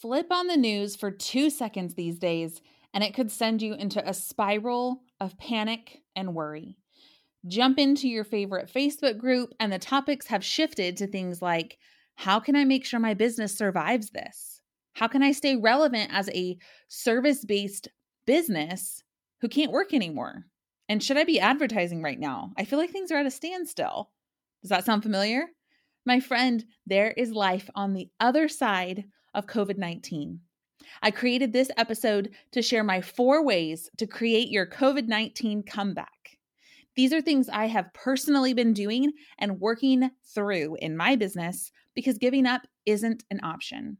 Flip on the news for two seconds these days, and it could send you into a spiral of panic and worry. Jump into your favorite Facebook group, and the topics have shifted to things like how can I make sure my business survives this? How can I stay relevant as a service based business who can't work anymore? And should I be advertising right now? I feel like things are at a standstill. Does that sound familiar? My friend, there is life on the other side of COVID 19. I created this episode to share my four ways to create your COVID 19 comeback. These are things I have personally been doing and working through in my business because giving up isn't an option.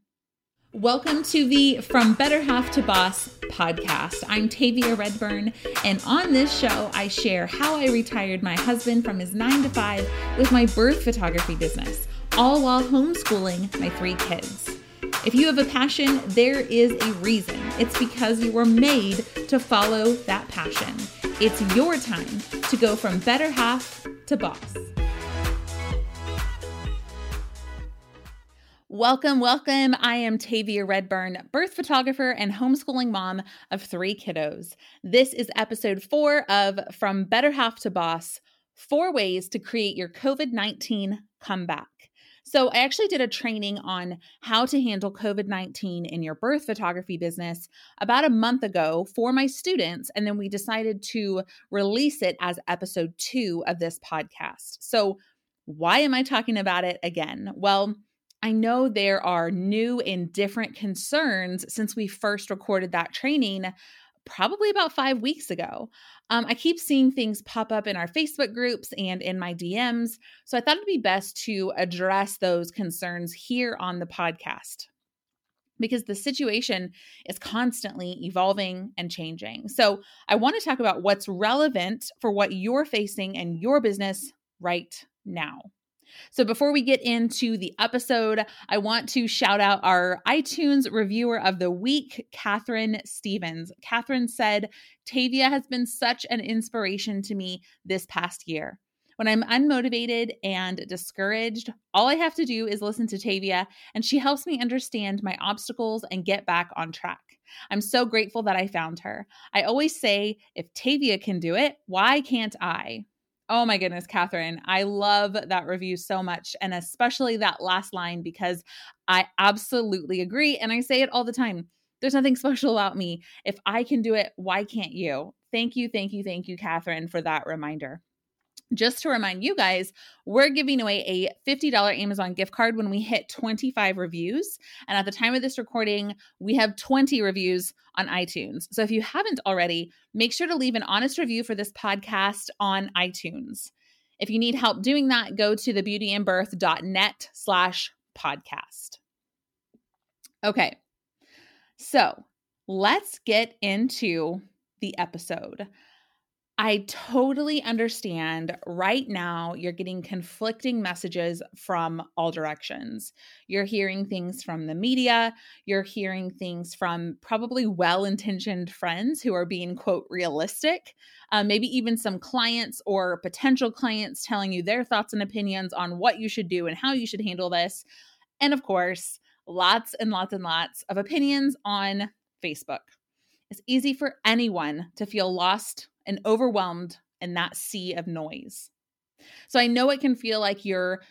Welcome to the From Better Half to Boss podcast. I'm Tavia Redburn, and on this show, I share how I retired my husband from his nine to five with my birth photography business, all while homeschooling my three kids. If you have a passion, there is a reason. It's because you were made to follow that passion. It's your time to go from better half to boss. Welcome, welcome. I am Tavia Redburn, birth photographer and homeschooling mom of three kiddos. This is episode four of From Better Half to Boss Four Ways to Create Your COVID 19 Comeback. So, I actually did a training on how to handle COVID 19 in your birth photography business about a month ago for my students. And then we decided to release it as episode two of this podcast. So, why am I talking about it again? Well, I know there are new and different concerns since we first recorded that training probably about five weeks ago. Um, I keep seeing things pop up in our Facebook groups and in my DMs. So I thought it'd be best to address those concerns here on the podcast because the situation is constantly evolving and changing. So I want to talk about what's relevant for what you're facing in your business right now. So before we get into the episode, I want to shout out our iTunes reviewer of the week, Catherine Stevens. Catherine said, Tavia has been such an inspiration to me this past year. When I'm unmotivated and discouraged, all I have to do is listen to Tavia, and she helps me understand my obstacles and get back on track. I'm so grateful that I found her. I always say, if Tavia can do it, why can't I? Oh my goodness, Catherine. I love that review so much. And especially that last line because I absolutely agree. And I say it all the time. There's nothing special about me. If I can do it, why can't you? Thank you, thank you, thank you, Catherine, for that reminder just to remind you guys, we're giving away a $50 Amazon gift card when we hit 25 reviews. And at the time of this recording, we have 20 reviews on iTunes. So if you haven't already, make sure to leave an honest review for this podcast on iTunes. If you need help doing that, go to thebeautyinbirth.net slash podcast. Okay, so let's get into the episode. I totally understand right now you're getting conflicting messages from all directions. You're hearing things from the media, you're hearing things from probably well intentioned friends who are being, quote, realistic, uh, maybe even some clients or potential clients telling you their thoughts and opinions on what you should do and how you should handle this. And of course, lots and lots and lots of opinions on Facebook. It's easy for anyone to feel lost and overwhelmed in that sea of noise. So I know it can feel like you're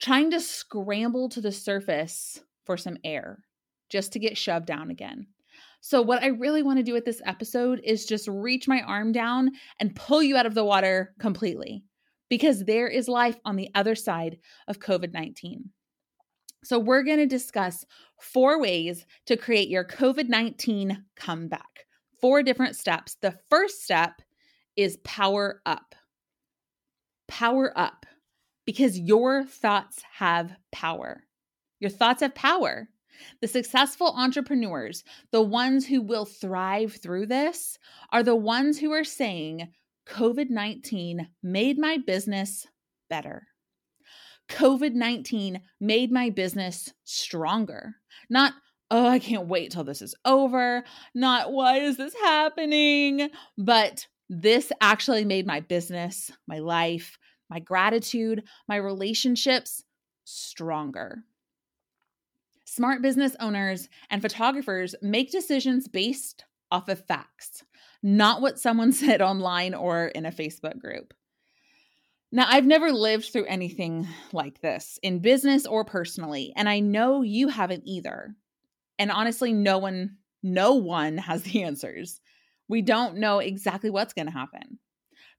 trying to scramble to the surface for some air just to get shoved down again. So, what I really want to do with this episode is just reach my arm down and pull you out of the water completely because there is life on the other side of COVID 19. So, we're going to discuss four ways to create your COVID 19 comeback, four different steps. The first step is power up. Power up because your thoughts have power. Your thoughts have power. The successful entrepreneurs, the ones who will thrive through this, are the ones who are saying, COVID 19 made my business better. COVID 19 made my business stronger. Not, oh, I can't wait till this is over. Not, why is this happening? But this actually made my business, my life, my gratitude, my relationships stronger. Smart business owners and photographers make decisions based off of facts, not what someone said online or in a Facebook group. Now, I've never lived through anything like this in business or personally, and I know you haven't either. And honestly, no one no one has the answers. We don't know exactly what's going to happen.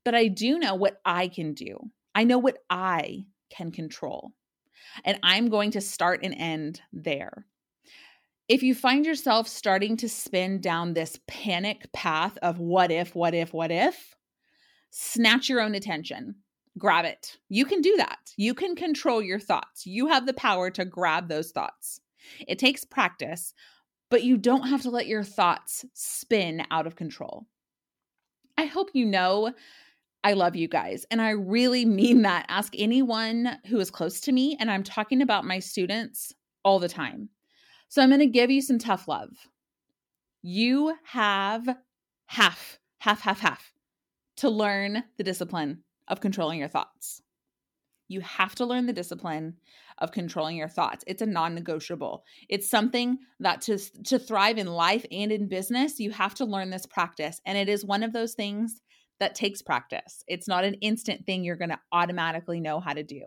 But I do know what I can do. I know what I can control. And I'm going to start and end there. If you find yourself starting to spin down this panic path of what if, what if, what if, snatch your own attention. Grab it. You can do that. You can control your thoughts. You have the power to grab those thoughts. It takes practice, but you don't have to let your thoughts spin out of control. I hope you know I love you guys. And I really mean that. Ask anyone who is close to me. And I'm talking about my students all the time. So I'm going to give you some tough love. You have half, half, half, half to learn the discipline of controlling your thoughts. You have to learn the discipline of controlling your thoughts. It's a non-negotiable. It's something that to to thrive in life and in business, you have to learn this practice and it is one of those things that takes practice. It's not an instant thing you're going to automatically know how to do.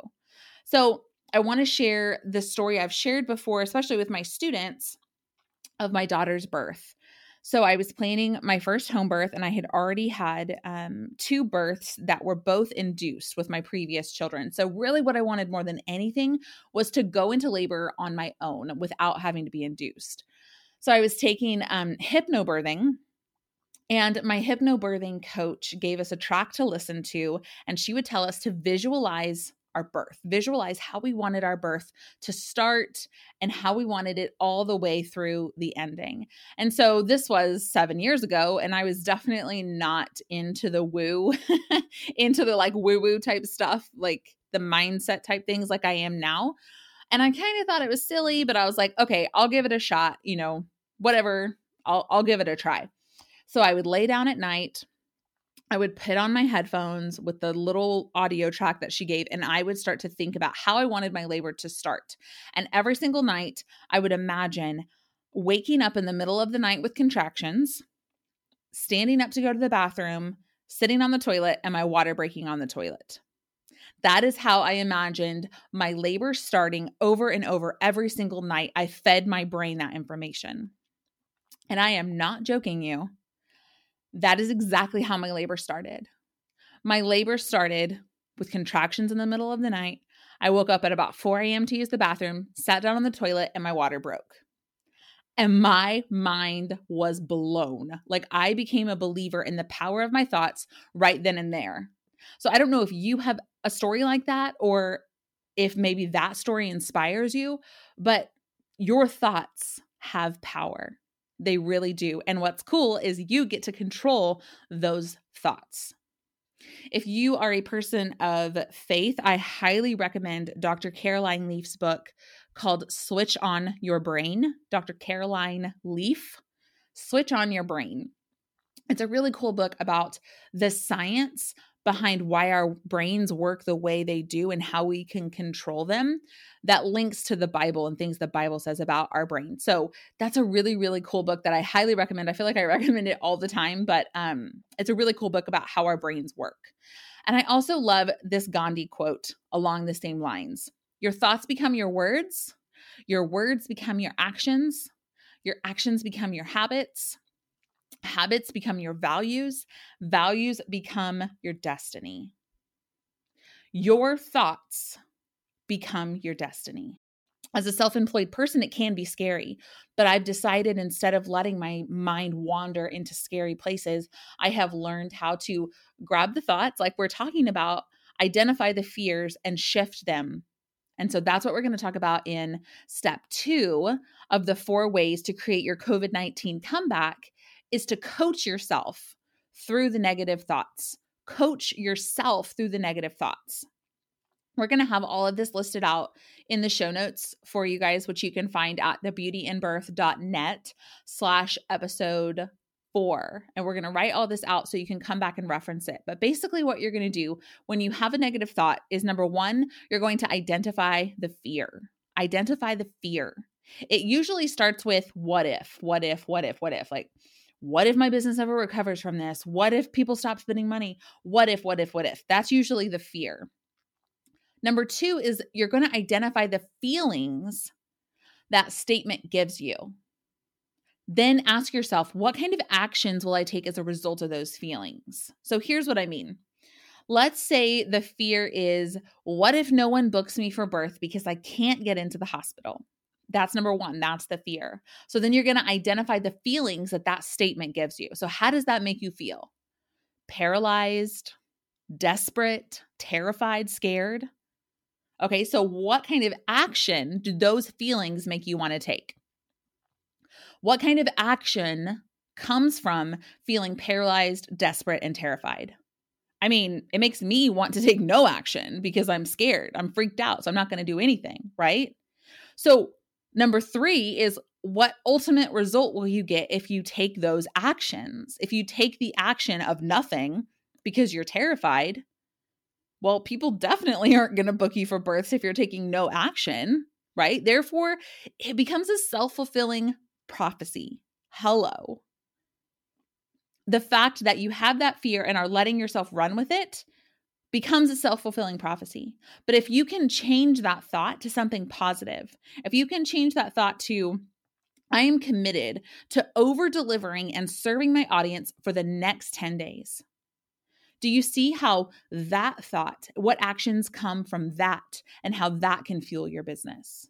So, I want to share the story I've shared before, especially with my students, of my daughter's birth. So I was planning my first home birth, and I had already had um, two births that were both induced with my previous children. So, really, what I wanted more than anything was to go into labor on my own without having to be induced. So, I was taking um, hypnobirthing. And my hypnobirthing coach gave us a track to listen to, and she would tell us to visualize our birth, visualize how we wanted our birth to start and how we wanted it all the way through the ending. And so this was seven years ago, and I was definitely not into the woo, into the like woo woo type stuff, like the mindset type things like I am now. And I kind of thought it was silly, but I was like, okay, I'll give it a shot, you know, whatever, I'll, I'll give it a try. So I would lay down at night I would put on my headphones with the little audio track that she gave, and I would start to think about how I wanted my labor to start. And every single night, I would imagine waking up in the middle of the night with contractions, standing up to go to the bathroom, sitting on the toilet, and my water breaking on the toilet. That is how I imagined my labor starting over and over every single night. I fed my brain that information. And I am not joking you that is exactly how my labor started. My labor started with contractions in the middle of the night. I woke up at about 4 a.m. to use the bathroom, sat down on the toilet, and my water broke. And my mind was blown. Like I became a believer in the power of my thoughts right then and there. So I don't know if you have a story like that or if maybe that story inspires you, but your thoughts have power. They really do. And what's cool is you get to control those thoughts. If you are a person of faith, I highly recommend Dr. Caroline Leaf's book called Switch on Your Brain. Dr. Caroline Leaf, Switch on Your Brain. It's a really cool book about the science behind why our brains work the way they do and how we can control them that links to the Bible and things the Bible says about our brain. So that's a really, really cool book that I highly recommend. I feel like I recommend it all the time, but um, it's a really cool book about how our brains work. And I also love this Gandhi quote along the same lines Your thoughts become your words, your words become your actions, your actions become your habits, Habits become your values, values become your destiny. Your thoughts become your destiny. As a self employed person, it can be scary, but I've decided instead of letting my mind wander into scary places, I have learned how to grab the thoughts, like we're talking about, identify the fears, and shift them and so that's what we're going to talk about in step two of the four ways to create your COVID 19 comeback is to coach yourself through the negative thoughts. Coach yourself through the negative thoughts. We're going to have all of this listed out in the show notes for you guys, which you can find at thebeautyinbirth.net slash episode four. And we're going to write all this out so you can come back and reference it. But basically, what you're going to do when you have a negative thought is number one, you're going to identify the fear. Identify the fear. It usually starts with what if, what if, what if, what if. Like, what if my business ever recovers from this? What if people stop spending money? What if, what if, what if? That's usually the fear. Number two is you're going to identify the feelings that statement gives you. Then ask yourself, what kind of actions will I take as a result of those feelings? So here's what I mean. Let's say the fear is, what if no one books me for birth because I can't get into the hospital? That's number one. That's the fear. So then you're going to identify the feelings that that statement gives you. So, how does that make you feel? Paralyzed, desperate, terrified, scared? Okay, so what kind of action do those feelings make you want to take? What kind of action comes from feeling paralyzed, desperate, and terrified? I mean, it makes me want to take no action because I'm scared. I'm freaked out. So I'm not going to do anything, right? So, number three is what ultimate result will you get if you take those actions? If you take the action of nothing because you're terrified, well, people definitely aren't going to book you for births if you're taking no action, right? Therefore, it becomes a self fulfilling prophecy. Hello. The fact that you have that fear and are letting yourself run with it becomes a self fulfilling prophecy. But if you can change that thought to something positive, if you can change that thought to, I am committed to over delivering and serving my audience for the next 10 days. Do you see how that thought, what actions come from that, and how that can fuel your business?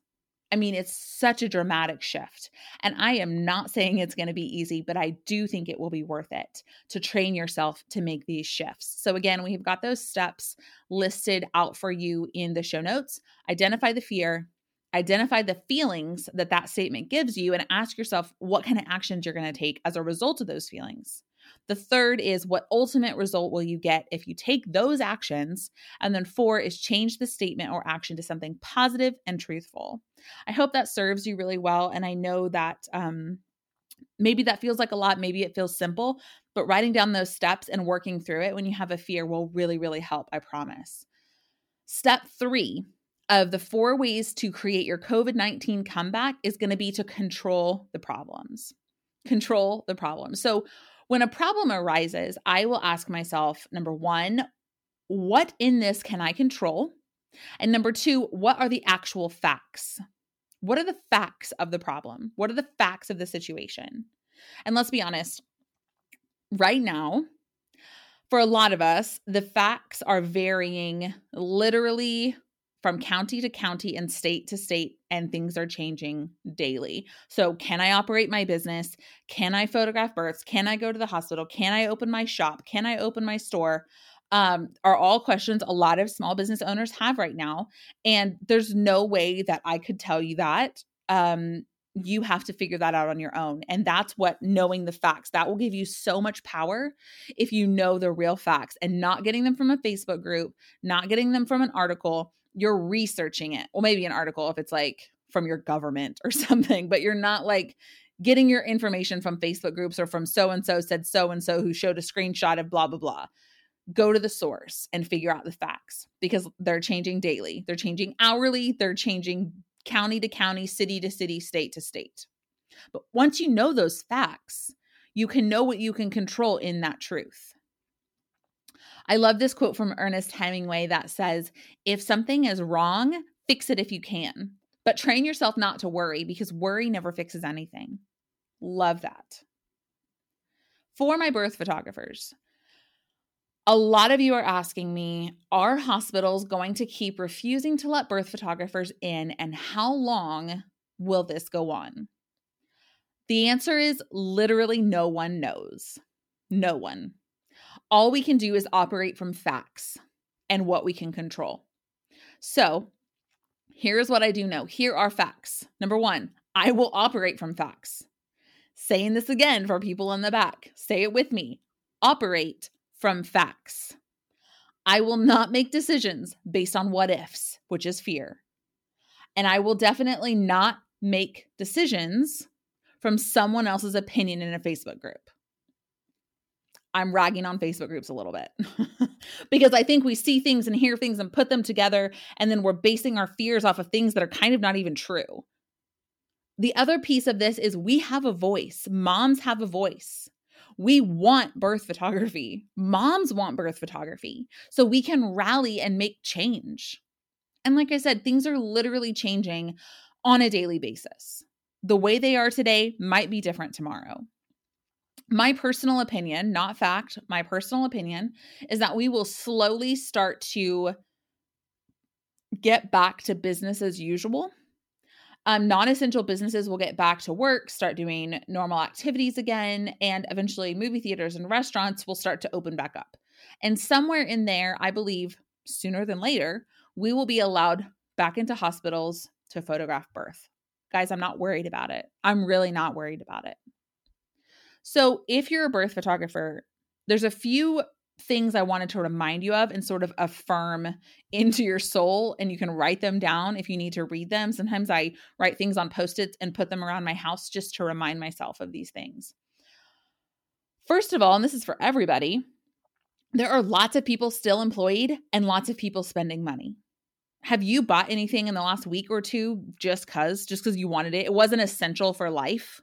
I mean, it's such a dramatic shift. And I am not saying it's going to be easy, but I do think it will be worth it to train yourself to make these shifts. So, again, we've got those steps listed out for you in the show notes. Identify the fear, identify the feelings that that statement gives you, and ask yourself what kind of actions you're going to take as a result of those feelings. The third is what ultimate result will you get if you take those actions? And then four is change the statement or action to something positive and truthful. I hope that serves you really well. And I know that um, maybe that feels like a lot, maybe it feels simple, but writing down those steps and working through it when you have a fear will really, really help. I promise. Step three of the four ways to create your COVID 19 comeback is going to be to control the problems. Control the problem. So, when a problem arises, I will ask myself number one, what in this can I control? And number two, what are the actual facts? What are the facts of the problem? What are the facts of the situation? And let's be honest, right now, for a lot of us, the facts are varying literally from county to county and state to state, and things are changing daily. So, can I operate my business? Can I photograph births? Can I go to the hospital? Can I open my shop? Can I open my store? Um, are all questions a lot of small business owners have right now. And there's no way that I could tell you that. Um, you have to figure that out on your own. And that's what knowing the facts that will give you so much power if you know the real facts and not getting them from a Facebook group, not getting them from an article, you're researching it. Well, maybe an article if it's like from your government or something, but you're not like getting your information from Facebook groups or from so and so said so and so who showed a screenshot of blah, blah, blah. Go to the source and figure out the facts because they're changing daily. They're changing hourly. They're changing county to county, city to city, state to state. But once you know those facts, you can know what you can control in that truth. I love this quote from Ernest Hemingway that says, If something is wrong, fix it if you can, but train yourself not to worry because worry never fixes anything. Love that. For my birth photographers, a lot of you are asking me, are hospitals going to keep refusing to let birth photographers in, and how long will this go on? The answer is literally no one knows. No one all we can do is operate from facts and what we can control. So, here's what I do know. Here are facts. Number one, I will operate from facts. Saying this again for people in the back, say it with me operate from facts. I will not make decisions based on what ifs, which is fear. And I will definitely not make decisions from someone else's opinion in a Facebook group. I'm ragging on Facebook groups a little bit because I think we see things and hear things and put them together, and then we're basing our fears off of things that are kind of not even true. The other piece of this is we have a voice. Moms have a voice. We want birth photography. Moms want birth photography. So we can rally and make change. And like I said, things are literally changing on a daily basis. The way they are today might be different tomorrow. My personal opinion, not fact, my personal opinion is that we will slowly start to get back to business as usual. Um, non essential businesses will get back to work, start doing normal activities again, and eventually movie theaters and restaurants will start to open back up. And somewhere in there, I believe sooner than later, we will be allowed back into hospitals to photograph birth. Guys, I'm not worried about it. I'm really not worried about it. So, if you're a birth photographer, there's a few things I wanted to remind you of and sort of affirm into your soul. And you can write them down if you need to read them. Sometimes I write things on post its and put them around my house just to remind myself of these things. First of all, and this is for everybody, there are lots of people still employed and lots of people spending money. Have you bought anything in the last week or two just cuz just cuz you wanted it? It wasn't essential for life.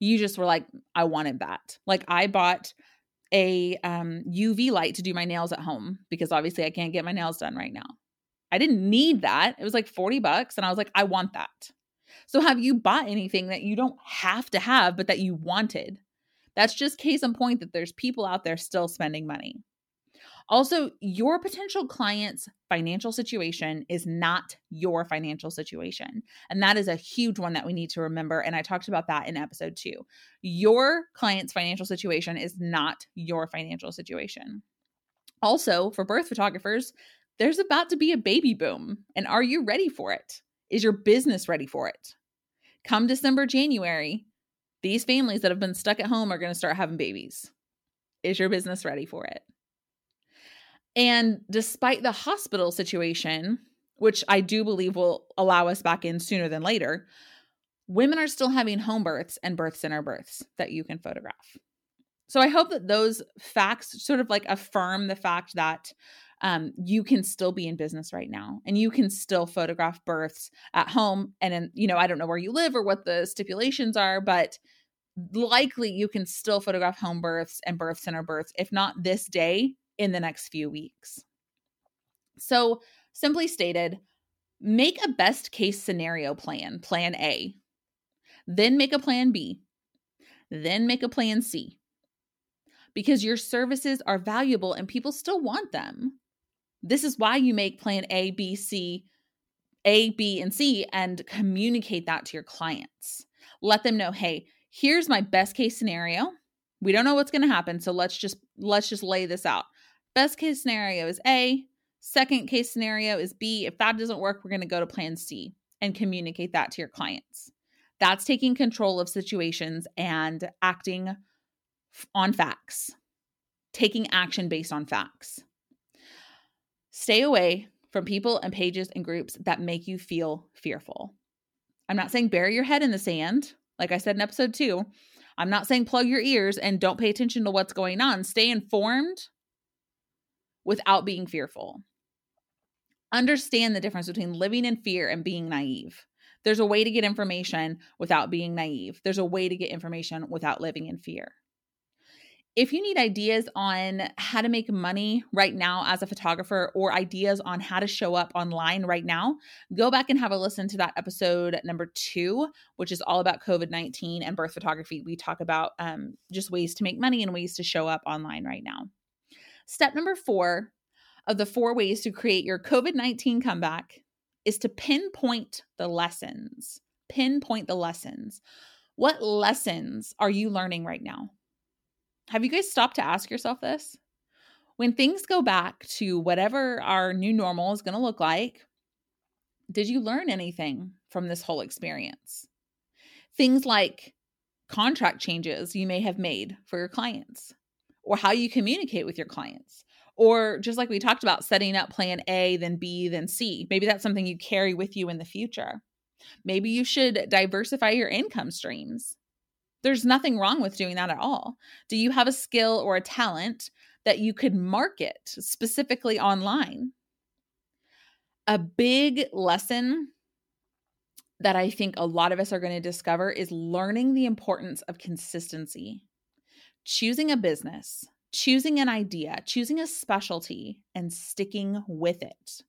You just were like I wanted that. Like I bought a um, UV light to do my nails at home because obviously I can't get my nails done right now. I didn't need that. It was like 40 bucks and I was like I want that. So have you bought anything that you don't have to have but that you wanted? That's just case in point that there's people out there still spending money. Also, your potential client's financial situation is not your financial situation. And that is a huge one that we need to remember. And I talked about that in episode two. Your client's financial situation is not your financial situation. Also, for birth photographers, there's about to be a baby boom. And are you ready for it? Is your business ready for it? Come December, January, these families that have been stuck at home are going to start having babies. Is your business ready for it? And despite the hospital situation, which I do believe will allow us back in sooner than later, women are still having home births and birth center births that you can photograph. So I hope that those facts sort of like affirm the fact that um, you can still be in business right now and you can still photograph births at home. And then, you know, I don't know where you live or what the stipulations are, but likely you can still photograph home births and birth center births, if not this day, in the next few weeks. So, simply stated, make a best case scenario plan, plan A, then make a plan B, then make a plan C. Because your services are valuable and people still want them. This is why you make plan A, B, C, A, B, and C and communicate that to your clients. Let them know, hey, here's my best case scenario. We don't know what's going to happen, so let's just let's just lay this out. Best case scenario is A. Second case scenario is B. If that doesn't work, we're going to go to plan C and communicate that to your clients. That's taking control of situations and acting on facts, taking action based on facts. Stay away from people and pages and groups that make you feel fearful. I'm not saying bury your head in the sand. Like I said in episode two, I'm not saying plug your ears and don't pay attention to what's going on. Stay informed, without being fearful. Understand the difference between living in fear and being naive. There's a way to get information without being naive. There's a way to get information without living in fear. If you need ideas on how to make money right now as a photographer or ideas on how to show up online right now, go back and have a listen to that episode number two, which is all about COVID 19 and birth photography. We talk about um, just ways to make money and ways to show up online right now. Step number four of the four ways to create your COVID 19 comeback is to pinpoint the lessons. Pinpoint the lessons. What lessons are you learning right now? Have you guys stopped to ask yourself this? When things go back to whatever our new normal is going to look like, did you learn anything from this whole experience? Things like contract changes you may have made for your clients, or how you communicate with your clients. Or just like we talked about, setting up plan A, then B, then C. Maybe that's something you carry with you in the future. Maybe you should diversify your income streams. There's nothing wrong with doing that at all. Do you have a skill or a talent that you could market specifically online? A big lesson that I think a lot of us are going to discover is learning the importance of consistency. Choosing a business, choosing an idea, choosing a specialty, and sticking with it.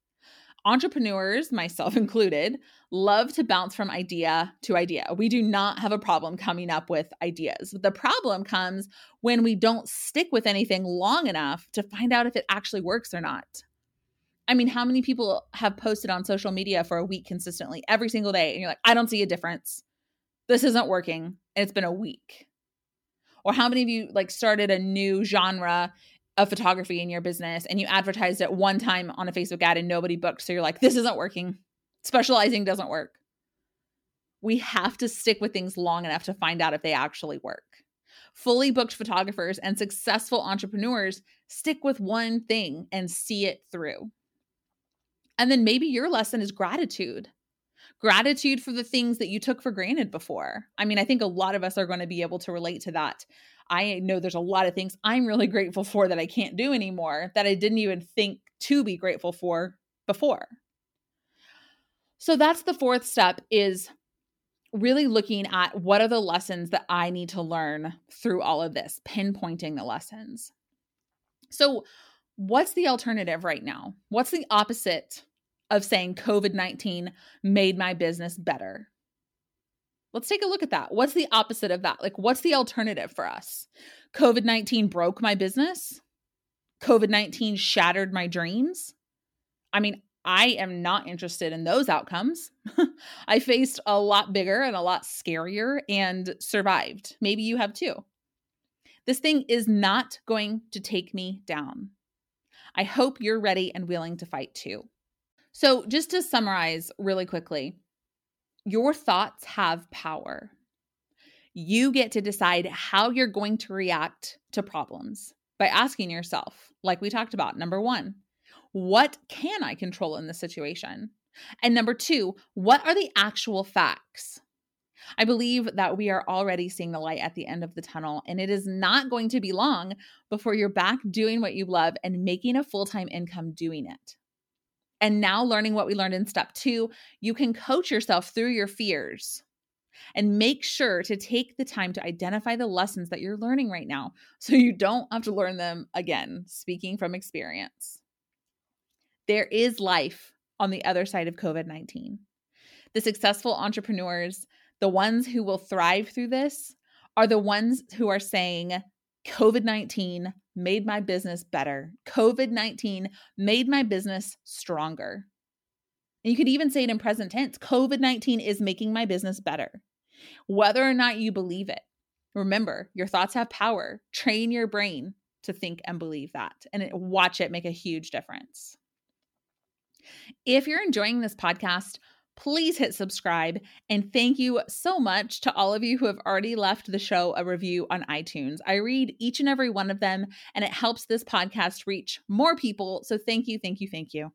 Entrepreneurs, myself included, love to bounce from idea to idea. We do not have a problem coming up with ideas. The problem comes when we don't stick with anything long enough to find out if it actually works or not. I mean, how many people have posted on social media for a week consistently every single day? And you're like, I don't see a difference. This isn't working. And it's been a week. Or how many of you like started a new genre of photography in your business and you advertised it one time on a Facebook ad and nobody booked? So you're like, this isn't working. Specializing doesn't work. We have to stick with things long enough to find out if they actually work. Fully booked photographers and successful entrepreneurs stick with one thing and see it through. And then maybe your lesson is gratitude. Gratitude for the things that you took for granted before. I mean, I think a lot of us are going to be able to relate to that. I know there's a lot of things I'm really grateful for that I can't do anymore that I didn't even think to be grateful for before. So that's the fourth step is really looking at what are the lessons that I need to learn through all of this, pinpointing the lessons. So, what's the alternative right now? What's the opposite of saying COVID 19 made my business better. Let's take a look at that. What's the opposite of that? Like, what's the alternative for us? COVID 19 broke my business. COVID 19 shattered my dreams. I mean, I am not interested in those outcomes. I faced a lot bigger and a lot scarier and survived. Maybe you have too. This thing is not going to take me down. I hope you're ready and willing to fight too. So, just to summarize really quickly, your thoughts have power. You get to decide how you're going to react to problems by asking yourself, like we talked about, number one, what can I control in this situation? And number two, what are the actual facts? I believe that we are already seeing the light at the end of the tunnel, and it is not going to be long before you're back doing what you love and making a full time income doing it. And now, learning what we learned in step two, you can coach yourself through your fears and make sure to take the time to identify the lessons that you're learning right now so you don't have to learn them again, speaking from experience. There is life on the other side of COVID 19. The successful entrepreneurs, the ones who will thrive through this, are the ones who are saying, COVID 19 made my business better. COVID 19 made my business stronger. And you could even say it in present tense COVID 19 is making my business better. Whether or not you believe it, remember your thoughts have power. Train your brain to think and believe that and watch it make a huge difference. If you're enjoying this podcast, please hit subscribe. And thank you so much to all of you who have already left the show a review on iTunes. I read each and every one of them, and it helps this podcast reach more people. So thank you, thank you, thank you.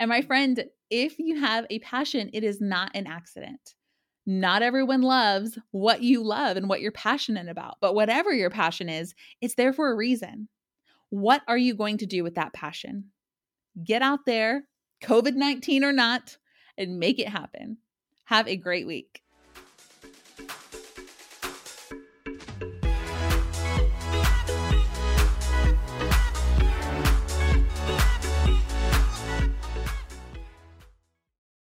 And my friend, if you have a passion, it is not an accident. Not everyone loves what you love and what you're passionate about, but whatever your passion is, it's there for a reason. What are you going to do with that passion? Get out there, COVID 19 or not, and make it happen. Have a great week.